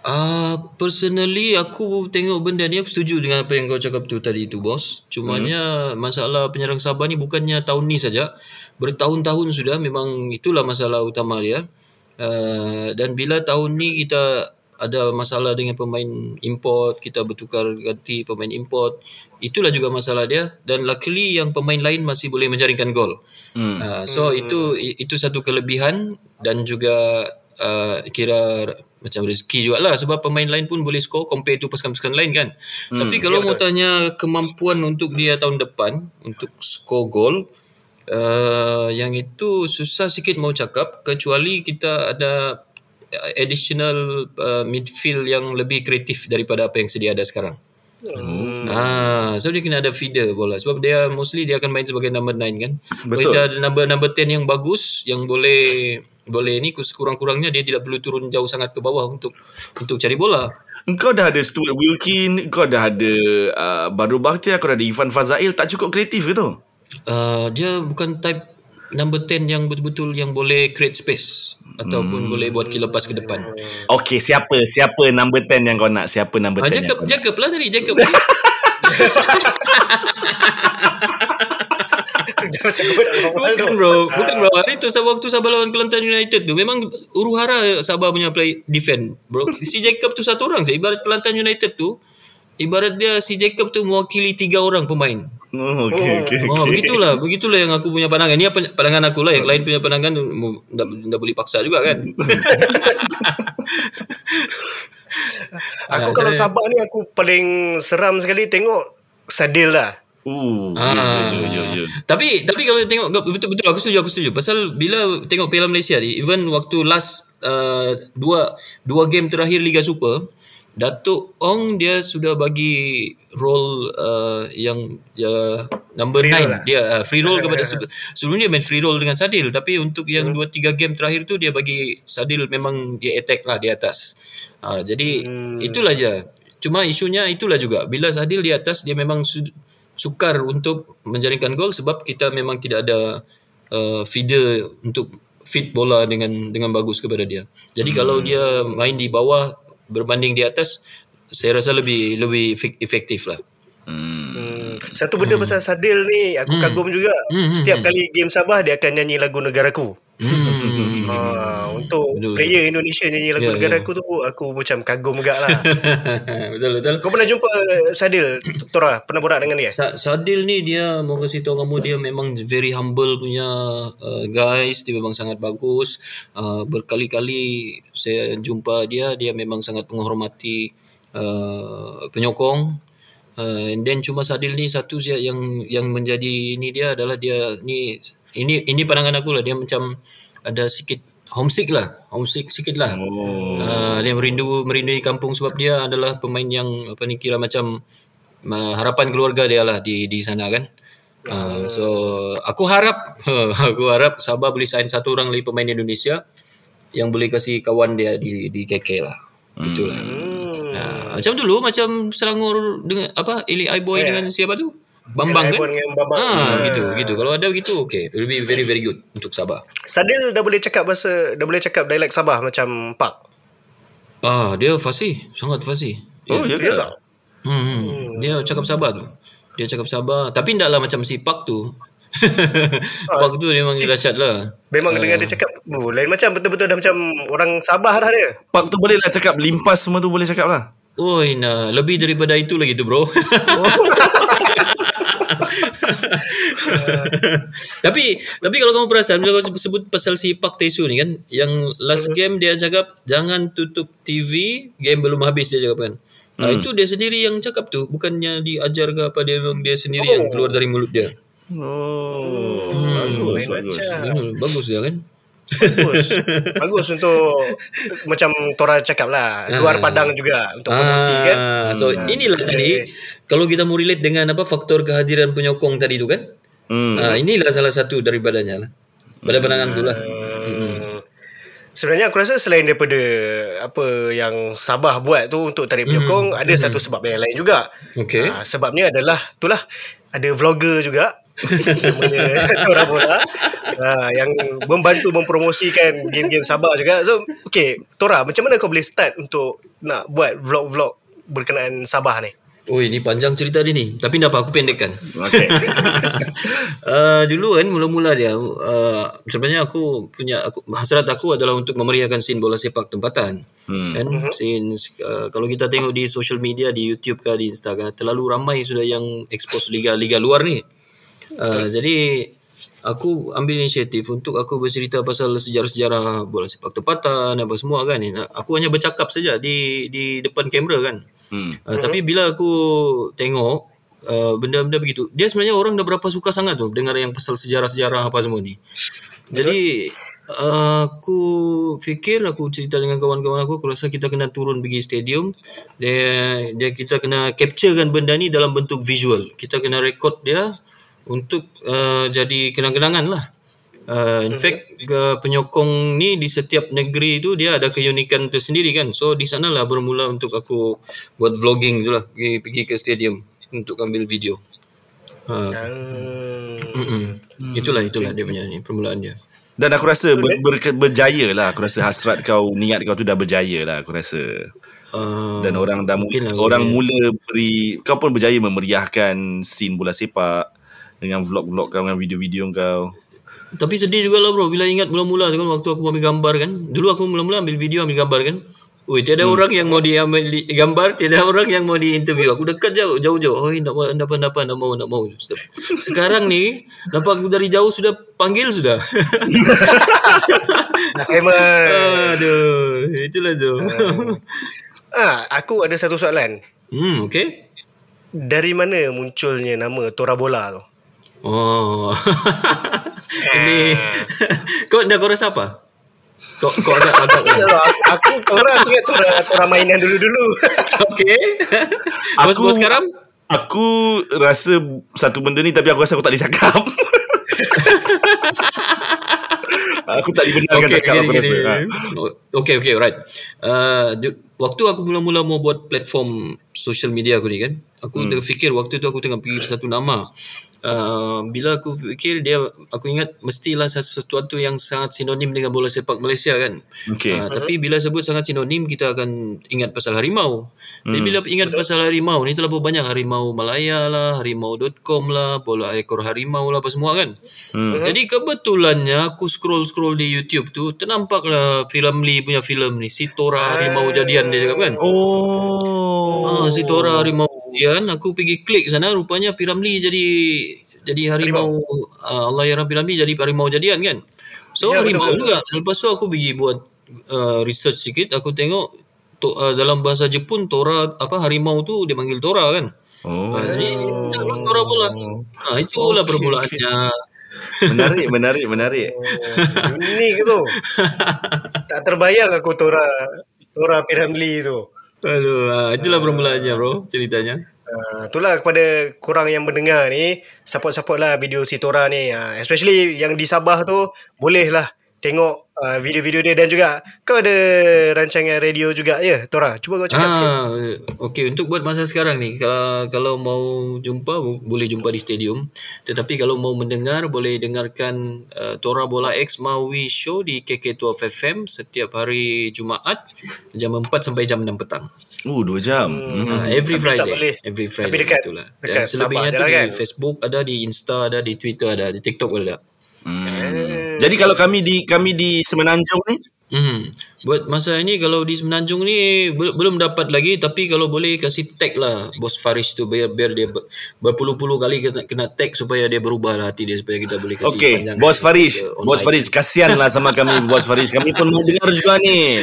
Uh, personally aku tengok benda ni aku setuju dengan apa yang kau cakap tu tadi tu bos. Cumanya hmm. masalah penyerang Sabah ni bukannya tahun ni saja. Bertahun-tahun sudah memang itulah masalah utama dia. Uh, dan bila tahun ni kita ada masalah dengan pemain import, kita bertukar ganti pemain import. Itulah juga masalah dia dan luckily yang pemain lain masih boleh menjaringkan gol. hmm. Uh, so hmm. itu itu satu kelebihan dan juga uh, kira macam rezeki jugalah sebab pemain lain pun boleh score compare tu pasukan-pasukan lain kan. Hmm, Tapi kalau ya, mau tanya kemampuan untuk dia tahun depan untuk score gol uh, yang itu susah sikit mau cakap kecuali kita ada additional uh, midfield yang lebih kreatif daripada apa yang sedia ada sekarang. Hmm. Ah, so dia kena ada feeder bola sebab dia mostly dia akan main sebagai number 9 kan. Kalau Betul. kita ada number number 10 yang bagus yang boleh boleh ni kurang-kurangnya dia tidak perlu turun jauh sangat ke bawah untuk untuk cari bola. Kau dah ada Stuart Wilkin Kau dah ada uh, Baru Bakhtiar Kau dah ada Ivan Fazail Tak cukup kreatif ke tu? Uh, dia bukan type number 10 yang betul-betul yang boleh create space ataupun boleh buat kilopas ke depan. Okay siapa? Siapa number 10 yang kau nak? Siapa number 10 Ah, yang Jacob, nak? Jacob lah tadi, Jacob. Bukan bro. Bukan bro. Hari tu Sabah waktu Sabah lawan Kelantan United tu Memang huru hara Sabah punya play defend bro. Si Jacob tu satu orang Ibarat Kelantan United tu Ibarat dia si Jacob tu mewakili tiga orang pemain Oh, okay, okay, Oh, okay. begitulah Begitulah yang aku punya pandangan Ni apa pandangan aku lah Yang lain punya pandangan dah, dah boleh paksa juga kan Aku Ah, kalau Sabah ni aku paling seram sekali tengok Sadil lah. Uh, Ah. yo, yo, yo, yo. Tapi tapi kalau tengok betul betul aku setuju aku setuju. Pasal bila tengok Piala Malaysia ni even waktu last uh, dua dua game terakhir Liga Super Datuk Ong dia sudah bagi role uh, yang ya number Free roll 9 lah. dia uh, free roll kepada se- sebelum dia main free roll dengan Sadil tapi untuk yang dua tiga game terakhir tu dia bagi Sadil memang dia attack lah di atas. Uh, jadi itulah je. Cuma isunya itulah juga bila Sadil di atas dia memang su- sukar untuk menjaringkan gol sebab kita memang tidak ada uh, feeder untuk feed bola dengan dengan bagus kepada dia. Jadi kalau dia main di bawah berbanding di atas saya rasa lebih lebih efek- efektif lah. Hmm. Satu benda pasal Sadil ni aku kagum juga. Hmm, hmm, Setiap hmm. kali game Sabah dia akan nyanyi lagu negaraku. Hmm. Ha, untuk Betul, player Indonesia nyanyi lagu Ya, negaraku tu aku macam kagum juga lah. betul betul. Kau pernah jumpa Sadil Tora? Pernah borak dengan dia? Sa- Sadil ni dia mau kasih tahu kamu dia memang very humble punya uh, guys dia memang sangat bagus uh, berkali-kali saya jumpa dia dia memang sangat menghormati uh, penyokong uh, and then cuma Sadil ni satu yang yang menjadi ini dia adalah dia ni ini ini pandangan aku lah dia macam ada sikit homesick lah homesick sikit lah Oh. Uh, dia merindu merindui kampung sebab dia adalah pemain yang apa ni kira macam uh, harapan keluarga dia lah di di sana kan. Uh, so aku harap aku harap Sabah boleh sign satu orang lagi pemain Indonesia yang boleh kasih kawan dia di di KK lah. Itulah. Hmm. Uh, macam dulu macam Selangor dengan apa Eli Boy Ya. dengan siapa tu? Bambang kan? Dengan Bambang. Ah, Ah. gitu, gitu. Kalau ada begitu, okay. It will be very, very good untuk Sabah. Sadil dah boleh cakap bahasa dah boleh cakap dialek Sabah macam Pak. Ah, dia fasih. Sangat fasih. Oh, ya Ya ke? tak? Hmm, hmm. Dia cakap Sabah tu. Dia cakap Sabah. Tapi taklah macam si Pak tu. Pak tu memang si... dahsyat lah. Memang dengar dia cakap oh, lain macam betul-betul dah macam orang Sabah dah dia. Pak tu boleh lah cakap limpas semua tu boleh cakap lah. Oi, nah, lebih daripada itu lagi tu, bro. tapi tapi kalau kamu perasan bila kau sebut pasal si Pak Tesu ni kan yang last game dia cakap jangan tutup TV game belum habis dia cakap kan Nah, itu dia sendiri yang cakap tu bukannya diajar ke apa dia memang dia sendiri yang keluar dari mulut dia Oh. Lain Bagus, bagus. macam. Hmm, bagus dia kan Bagus. Bagus untuk macam Tora cakap lah. Luar padang juga untuk promosi kan. Ah, so inilah tadi kalau kita mau relate dengan apa faktor kehadiran penyokong tadi tu kan Hmm. Ah, inilah salah satu daripadanya lah. Pada pandangan tu lah. Hmm. Sebenarnya aku rasa selain daripada apa yang Sabah buat tu untuk tarik penyokong, ada satu sebab yang lain juga. Okey. Ah, sebabnya adalah itulah ada vlogger juga namanya Tora Bola ah, yang membantu mempromosikan game-game Sabah juga. So, okay, Tora, macam mana kau boleh start untuk nak buat vlog-vlog berkenaan Sabah ni? Oh ini panjang cerita dia ni. Tapi tak apa aku pendekkan. Okay. uh, Dulu kan mula-mula dia uh, Sebenarnya aku punya aku, Hasrat aku adalah untuk memeriahkan scene bola sepak tempatan. Hmm. kan? Since uh, kalau kita tengok di social media di YouTube ke di Instagram terlalu ramai sudah yang expose liga-liga luar ni. Uh, jadi aku ambil inisiatif untuk aku bercerita pasal sejarah-sejarah bola sepak tempatan apa semua kan. Aku hanya bercakap saja di di depan kamera kan Hmm. Uh, tapi bila aku tengok uh, benda-benda begitu, dia sebenarnya orang dah berapa suka sangat tu dengar yang pasal sejarah-sejarah apa semua ni. Jadi uh, aku fikir aku cerita dengan kawan-kawan aku, aku rasa kita kena turun pergi stadium. Dia dia kita kena capturekan benda ni dalam bentuk visual. Kita kena record dia untuk uh, jadi kenang-kenangan lah. Uh, in fact ke penyokong ni di setiap negeri tu dia ada keunikan tersendiri kan. So di sanalah bermula untuk aku buat vlogging tu lah pergi, pergi ke stadium untuk ambil video. Ha. Hmm. Hmm. Itulah itulah dia punya ni permulaan dia. Dan aku rasa ber, ber, berjaya lah. Aku rasa hasrat kau, niat kau tu dah berjaya lah. Aku rasa. Uh, Dan orang dah mungkin mula, lah orang boleh. mula beri kau pun berjaya memeriahkan scene bola sepak dengan vlog-vlog kau dengan video-video kau. Tapi sedih juga lah bro bila ingat mula-mula tu kan waktu aku ambil gambar kan. Dulu aku mula-mula ambil video ambil gambar kan. Ui, tiada hmm. orang yang mau diambil di, gambar, tiada orang yang mau diinterview. Aku dekat jauh, jauh-jauh. Oh, nak nak apa, nak apa, nak mau, nak mau. Sekarang ni, nampak aku dari jauh sudah panggil sudah. Dah famous. Aduh, itulah tu. Ah, aku ada satu soalan. hmm, okay. Dari mana munculnya nama Tora Bola tu? Oh. Ini kau dah kau rasa apa? Kau kau ada tahu, aku, aku Tora aku ingat Tora, Tora mainan dulu-dulu. Okey. Bos-bos sekarang? Aku rasa satu benda ni tapi aku rasa aku tak boleh cakap. aku tak dibenarkan Okey, cakap gini, aku gini. rasa. Ha. Okey, okey, right. Uh, waktu aku mula-mula mau buat platform social media aku ni kan, aku hmm. terfikir waktu tu aku tengah fikir satu nama. Uh, bila aku fikir dia, aku ingat mestilah sesuatu yang sangat sinonim dengan bola sepak Malaysia kan. Okey. Uh, tapi bila sebut sangat sinonim, kita akan ingat pasal harimau. Jadi bila ingat pasal harimau ni terlalu banyak harimau Malaya lah, harimau.com lah, bola ekor harimau lah apa semua kan. Hmm. Jadi kebetulannya aku scroll-scroll di YouTube tu ternampaklah filem Lee punya filem ni si Tora Harimau Jadian dia cakap kan. Oh. Ah si Tora Harimau Jadian aku pergi klik sana rupanya Piramli jadi jadi harimau, Uh, Allah yang Piramli jadi harimau jadian kan. So Ya, harimau betul. juga. Lepas tu aku pergi buat uh, research sikit aku tengok to, uh, dalam bahasa Jepun Tora apa harimau tu dia panggil Tora kan. Oh. Ah, jadi Tora pula. Ah itulah permulaannya. Menarik, menarik, menarik. Oh, unik tu. tak terbayang aku Tora Tora Piramli tu. Aduh, ah, itulah permulaannya bro ceritanya. Uh, itulah kepada korang yang mendengar ni support-support lah video si Tora ni uh, especially yang di Sabah tu boleh lah tengok uh, video-video dia dan juga kau ada rancangan radio juga ya Tora cuba kau cakap sikit Ah, okey untuk buat masa sekarang ni kalau kalau mau jumpa bo- boleh jumpa di stadium. Tetapi kalau mau mendengar boleh dengarkan uh, Tora Bola X Maui Show di KK12 FM setiap hari Jumaat jam 4 sampai jam 6 petang. Oh, dua jam. Hmm. Ah, every Tapi Friday. Every Friday Tapi dekat- itulah. dekat Dan selebihnya tu lah di kan? Facebook ada, di Insta ada, di Twitter ada, di TikTok ada. Hmm. Jadi kalau kami di kami di Semenanjung ni, Hmm. Buat masa ini kalau di Semenanjung ni bel- belum dapat lagi tapi kalau boleh kasih tag lah bos Faris tu biar biar dia ber- berpuluh-puluh kali kena, kena tag supaya dia berubah lah hati dia supaya kita boleh kasih Okey, panjang Bos Faris, Bos. Faris kasihanlah sama kami Bos Faris. Kami pun mau dengar juga ni.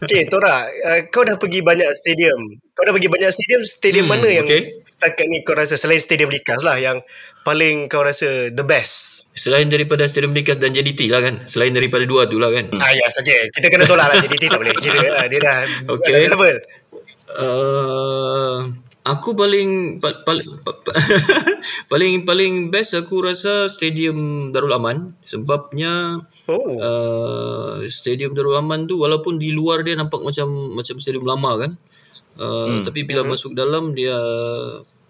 Okay Tora uh, kau dah pergi banyak stadium kau dah pergi banyak stadium stadium Hmm, mana yang okay. setakat ni kau rasa selain stadium Likas lah yang paling kau rasa the best Selain daripada Stadium Likas dan JDT lah kan. Selain daripada dua tu lah kan. Ah yes, okay. Kita kena tolak lah JDT tak boleh kira lah. Dia dah Okay. level. Uh, aku paling pa, pa, pa, pa, paling paling best aku rasa Stadium Darul Aman sebabnya Oh. uh, Stadium Darul Aman tu walaupun di luar dia nampak macam macam stadium lama kan. Uh, hmm. tapi bila hmm. masuk dalam dia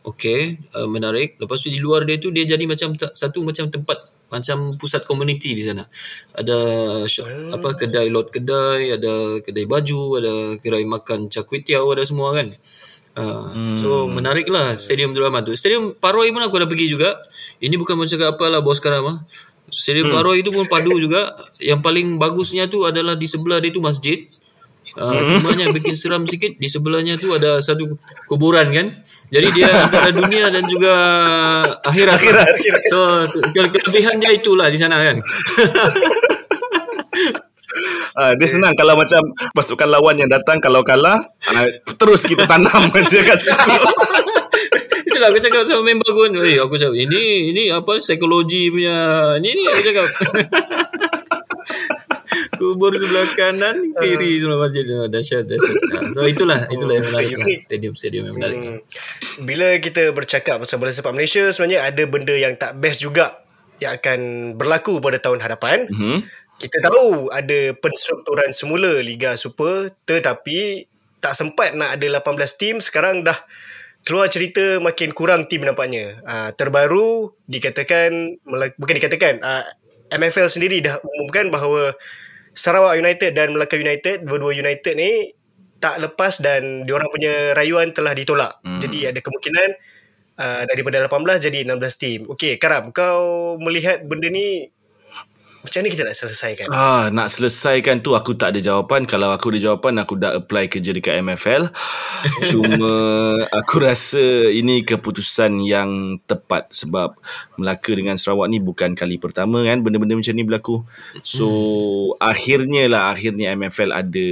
okey uh, menarik. Lepas tu di luar dia tu dia jadi macam satu macam tempat macam pusat komuniti di sana. Ada shop, apa kedai lot kedai ada kedai baju ada kedai makan cakwetiau ada semua kan. Uh, hmm. so menarik lah stadium Darul Aman tu stadium Paroi pun aku ada pergi juga. Ini bukan macam apa lah bos sekarang mah stadium hmm. Paroi itu pun padu juga. Yang paling bagusnya tu adalah di sebelah dia tu masjid Uh, cumanya bikin seram sikit di sebelahnya tu ada satu kuburan kan. Jadi dia antara dunia dan juga akhirat. Akhirat, lah. akhirat. So ke- kelebihan dia itulah di sana kan. Ah, dia senang kalau macam pasukan lawan yang datang kalau kalah, ah, terus kita tanam aja kat situ. Itulah aku cakap sama member aku kan. Eh, aku cakap ini ini apa psikologi punya. Ini ni aku cakap. Kubur sebelah kanan, kiri sebelah masjid. Oh, Dahsyat, dahsyat. Ah, So itulah, itulah yang menarik lah. unik. Stadium-stadium yang menarik. Hmm. Bila kita bercakap pasal bola sepak Malaysia sebenarnya ada benda yang tak best juga yang akan berlaku pada tahun hadapan. Hmm. Kita tahu ada penstrukturan semula Liga Super tetapi tak sempat nak ada 18 tim sekarang dah keluar cerita makin kurang tim nampaknya. Uh, terbaru dikatakan bukan dikatakan uh, MFL sendiri dah umumkan bahawa Sarawak United dan Melaka United dua-dua United ni tak lepas dan diorang punya rayuan telah ditolak. Hmm. Jadi ada kemungkinan uh, daripada 18 jadi 16 tim. Okey, Karam, kau melihat benda ni macam mana kita nak selesaikan? Ah, nak selesaikan tu aku tak ada jawapan. Kalau aku ada jawapan, aku dah apply kerja dekat MFL. Cuma aku rasa ini keputusan yang tepat sebab Melaka dengan Sarawak ni bukan kali pertama kan benda-benda macam ni berlaku. So, akhirnya lah akhirnya MFL ada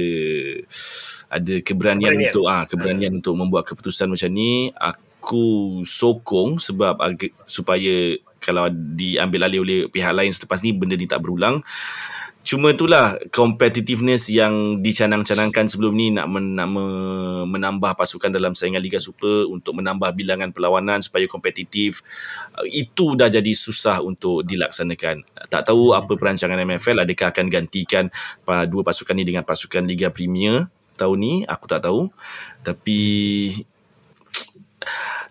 ada keberanian, Keberanian. untuk ah keberanian untuk membuat keputusan macam ni. Aku sokong sebab ag- supaya kalau diambil alih oleh pihak lain selepas ni benda ni tak berulang. Cuma itulah competitiveness yang dicanang-canangkan sebelum ni nak, men, nak me- menambah pasukan dalam saingan Liga Super untuk menambah bilangan perlawanan supaya kompetitif. Itu dah jadi susah untuk dilaksanakan. Tak tahu apa perancangan MFL adakah akan gantikan dua pasukan ni dengan pasukan Liga Premier tahun ni aku tak tahu. Tapi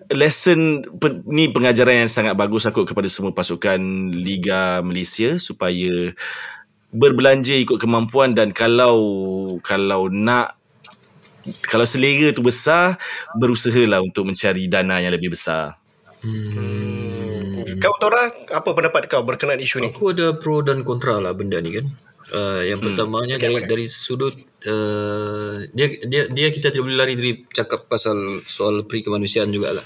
lesson pe, ni pengajaran yang sangat bagus aku kepada semua pasukan Liga Malaysia supaya berbelanja ikut kemampuan dan kalau kalau nak kalau selera tu besar berusahalah untuk mencari dana yang lebih besar. Hmm. Kau Tora, apa pendapat kau berkenaan isu ni? Aku ada pro dan kontra lah benda ni kan. Uh, yang Hmm. pertamanya dari dari sudut uh, dia dia dia kita tidak boleh lari dari cakap pasal soal peri kemanusiaan jugalah.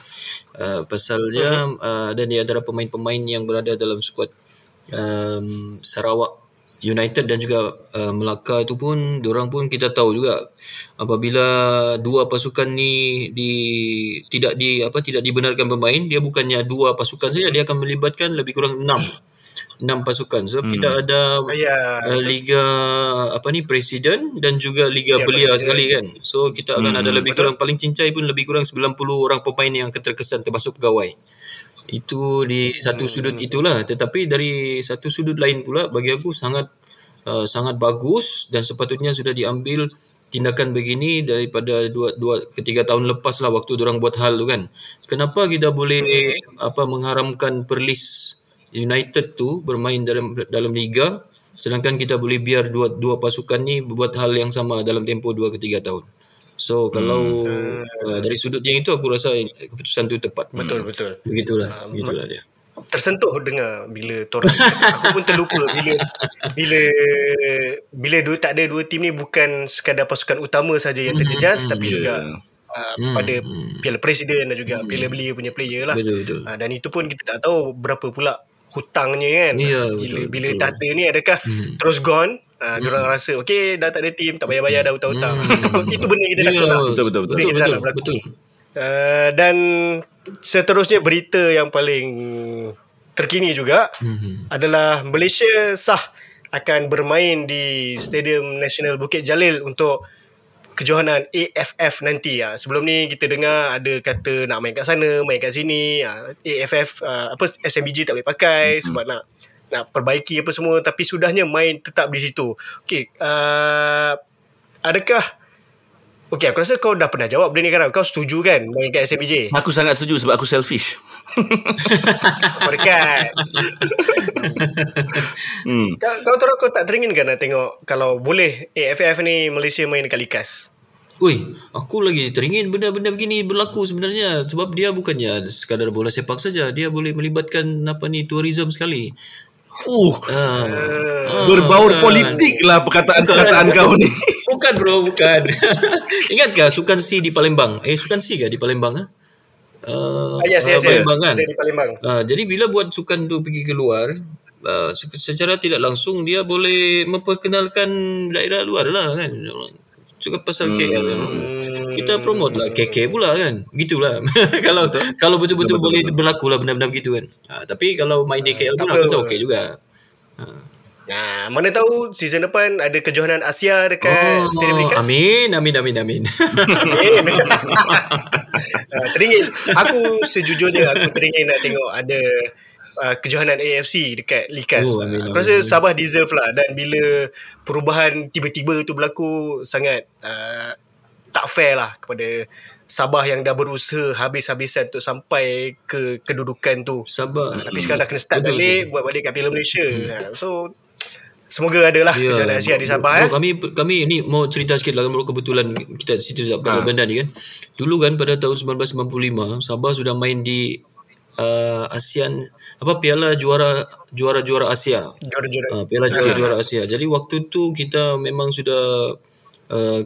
Uh, pasal dia Hmm. uh, dan dia ada pemain-pemain yang berada dalam skuad um, Sarawak United dan juga uh, Melaka tu pun orang pun kita tahu juga apabila dua pasukan ni di tidak di apa tidak dibenarkan bermain dia bukannya dua pasukan saja dia akan melibatkan lebih kurang enam enam pasukan. Sebab hmm. kita ada Ya, uh, liga apa ni presiden dan juga liga Ya, belia sekali kan. So kita akan Hmm, ada lebih betul. kurang paling cincai pun lebih kurang 90 orang pemain yang terkesan termasuk pegawai. Itu di satu sudut itulah. Tetapi dari satu sudut lain pula bagi aku sangat uh, sangat bagus dan sepatutnya sudah diambil tindakan begini daripada dua dua ketiga tahun lepas lah waktu orang buat hal tu kan. Kenapa kita boleh apa mengharamkan Perlis United tu bermain dalam dalam liga sedangkan kita boleh biar dua dua pasukan ni buat hal yang sama dalam tempoh dua ke tiga tahun. So kalau uh, dari sudut yang itu aku rasa keputusan tu tepat. Betul betul. Begitulah, begitulah dia. Tersentuh dengar bila Torres aku pun terlupa bila bila bila dua, tak ada dua tim ni bukan sekadar pasukan utama saja yang terjejas tapi juga uh, pada Piala Presiden dan juga Piala Belia punya player lah. Betul, betul. Uh, dan itu pun kita tak tahu berapa pula hutangnya kan. Ya, bila betul, bila betul. data ni adakah terus gone Uh, hmm. Diorang rasa Okay dah tak ada tim Tak payah bayar dah hutang-hutang Itu benda kita takut lah Betul, betul, betul. Betul, betul, berlaku. betul. Uh, dan seterusnya berita yang paling terkini juga Mhm. adalah Malaysia sah akan bermain di Stadium Nasional Bukit Jalil untuk kejohanan AFF nanti. Ha, sebelum ni kita dengar ada kata nak main kat sana, main kat sini. Ha, AFF uh, apa SMBG tak boleh pakai Hmm. sebab nak nak perbaiki apa semua tapi sudahnya main tetap di situ. Okey, uh, adakah Okey, aku rasa kau dah pernah jawab benda ni kan. Kau setuju kan main kat SMBJ? Aku sangat setuju sebab aku selfish. Kau dekat. Hmm. Kau, kau terus kau tak teringin kan nak tengok kalau boleh AFF ni Malaysia main dekat Likas? Ui, aku lagi teringin benda-benda begini berlaku sebenarnya sebab dia bukannya sekadar bola sepak saja, dia boleh melibatkan apa ni tourism sekali. Fuh. Ah. Ah, Berbaur politik lah perkataan-perkataan kau ni. Bukan bro, bukan. Ingatkah Sukan C di Palembang? Eh, Sukan C kah di Palembang? ah? Uh, Ah, yes, yes, yes. Palembang kan? Ada di Palembang. Uh, jadi bila buat sukan tu pergi keluar, uh, se- secara tidak langsung dia boleh memperkenalkan daerah luar lah kan. Juga pasal KL kan. Kita promote lah KK pula kan. Gitulah. kalau kalau betul-betul boleh berlaku lah benda-benda begitu kan. Uh, tapi kalau main di KL pun aku rasa okey juga. Nah, mana tahu season depan ada kejohanan Asia dekat Stadium Likas. Oh, amin, amin, amin, amin. Amin. Ah, teringin. Aku sejujurnya aku teringin nak tengok ada uh, kejohanan AFC dekat Likas. Oh, Oh, amin, aku amin, rasa Sabah deserve lah dan bila perubahan tiba-tiba tu berlaku sangat uh, tak fair lah kepada Sabah yang dah berusaha habis-habisan untuk sampai ke kedudukan tu. Sabar. Tapi sekarang dah kena start Betul, balik buat balik kat Piala Malaysia. Ha, so semoga adalah Ya. kejohanan Asia di Sabah eh. Bro, kami kami ni mau cerita sikit lah kebetulan kita cerita pasal Ha. benda ni kan. Dulu kan pada tahun 1995 Sabah sudah main di uh, ASEAN apa Piala Juara Juara-juara Asia. Juara-juara. Uh, Piala Juara-juara Asia. Jadi waktu tu kita memang sudah uh,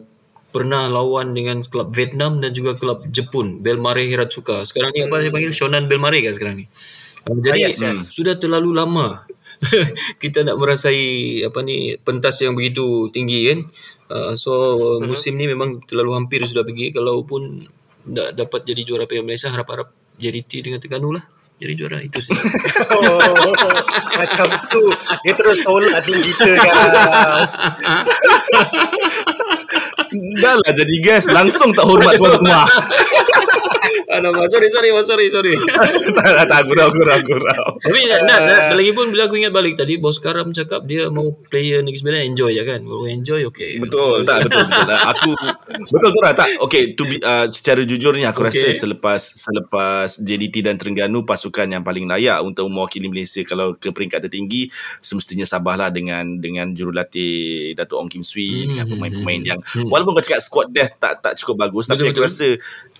pernah lawan dengan klub Vietnam dan juga klub Jepun, Belmare Hiratsuka. Sekarang ni apa dia panggil Shonan Belmare kan sekarang ni. Uh, jadi Ah, yes, yes. sudah terlalu lama kita nak merasai apa ni pentas yang begitu tinggi kan. Uh, so musim ni memang terlalu hampir sudah pergi kalaupun tak dapat jadi juara Piala Malaysia harap-harap JDT dengan Terengganu lah jadi juara itu sih. Oh, macam tu. Dia terus tolak tinggi kita kan. Dah lah jadi guest Langsung tak hormat tuan rumah Alamak, sorry, sorry, oh, sorry, sorry. Tak tak tak Gurau gurau gurau Tapi nak, nak, nak, lagi pun bila aku ingat balik tadi, Bos Karam cakap dia mau player Negeri Sembilan enjoy je kan. Kalau enjoy, okay. Betul tak betul betul lah. aku betul tu lah tak okay to be, uh, secara jujurnya aku Okay. rasa selepas selepas JDT dan Terengganu pasukan yang paling layak untuk mewakili Malaysia kalau ke peringkat tertinggi semestinya Sabah lah dengan dengan jurulatih Datuk Ong Kim Swee Hmm, dengan pemain-pemain yang hmm. walaupun kau cakap squad depth tak tak cukup bagus tapi Betul, aku betul. rasa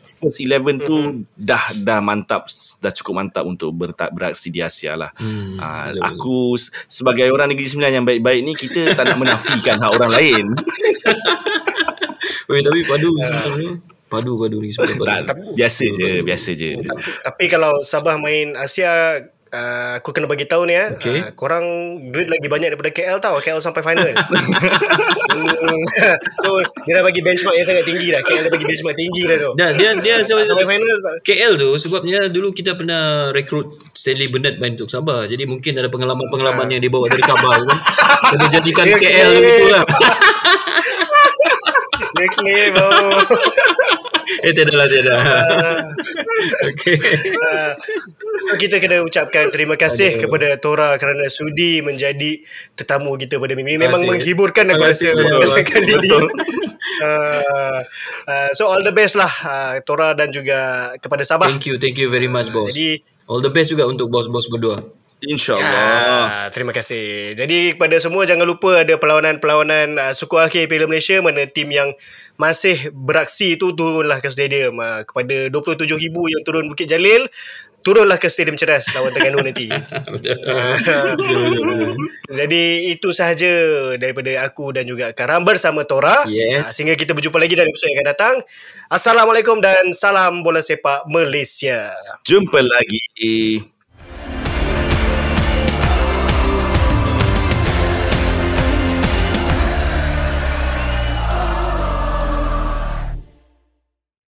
first 11 tu dah dah mantap dah cukup mantap untuk ber, beraksi di Asia lah. Hmm, Ah, betul, aku s- sebagai orang Negeri Sembilan yang baik-baik ni kita tak nak menafikan hak orang lain. Weh, tapi padu sebenarnya. Padu, padu tak, padu. biasa je, biasa je. Tapi kalau Sabah main Asia uh, aku kena bagi tahu ni eh. Okay. Uh, korang duit lagi banyak daripada KL tau. KL sampai final. so dia dah bagi benchmark yang sangat tinggi dah. KL dah bagi benchmark tinggi dah tu. Dan dia dia sampai sebab final KL tu sebabnya dulu kita pernah rekrut Stanley Bernard main untuk Sabah. Jadi mungkin ada pengalaman-pengalaman yang dibawa dari Sabah tu kan. Kena jadikan KL gitu lah. dia claim oh. Eh, tidak lah, tidak. okay. Uh, kita kena ucapkan terima kasih Aduh. kepada Tora kerana sudi menjadi tetamu kita pada minggu ini. Memang kasih. menghiburkan aku rasa Betul. kali ini. Uh, uh, so all the best lah uh, Tora dan juga kepada Sabah. Thank you, thank you very much, boss. Jadi All the best juga untuk bos-bos berdua. InsyaAllah. Ah, terima kasih. Jadi kepada semua jangan lupa ada perlawanan-perlawanan uh, suku akhir Piala Malaysia mana tim yang masih beraksi itu turunlah ke stadium. Uh, kepada 27,000 yang turun Bukit Jalil, turunlah ke stadium Ceras lawan Terengganu nanti. Jadi itu sahaja daripada aku dan juga Karam bersama Tora. Yes. Ah, sehingga kita berjumpa lagi dalam episod yang akan datang. Assalamualaikum dan salam bola sepak Malaysia. Jumpa lagi.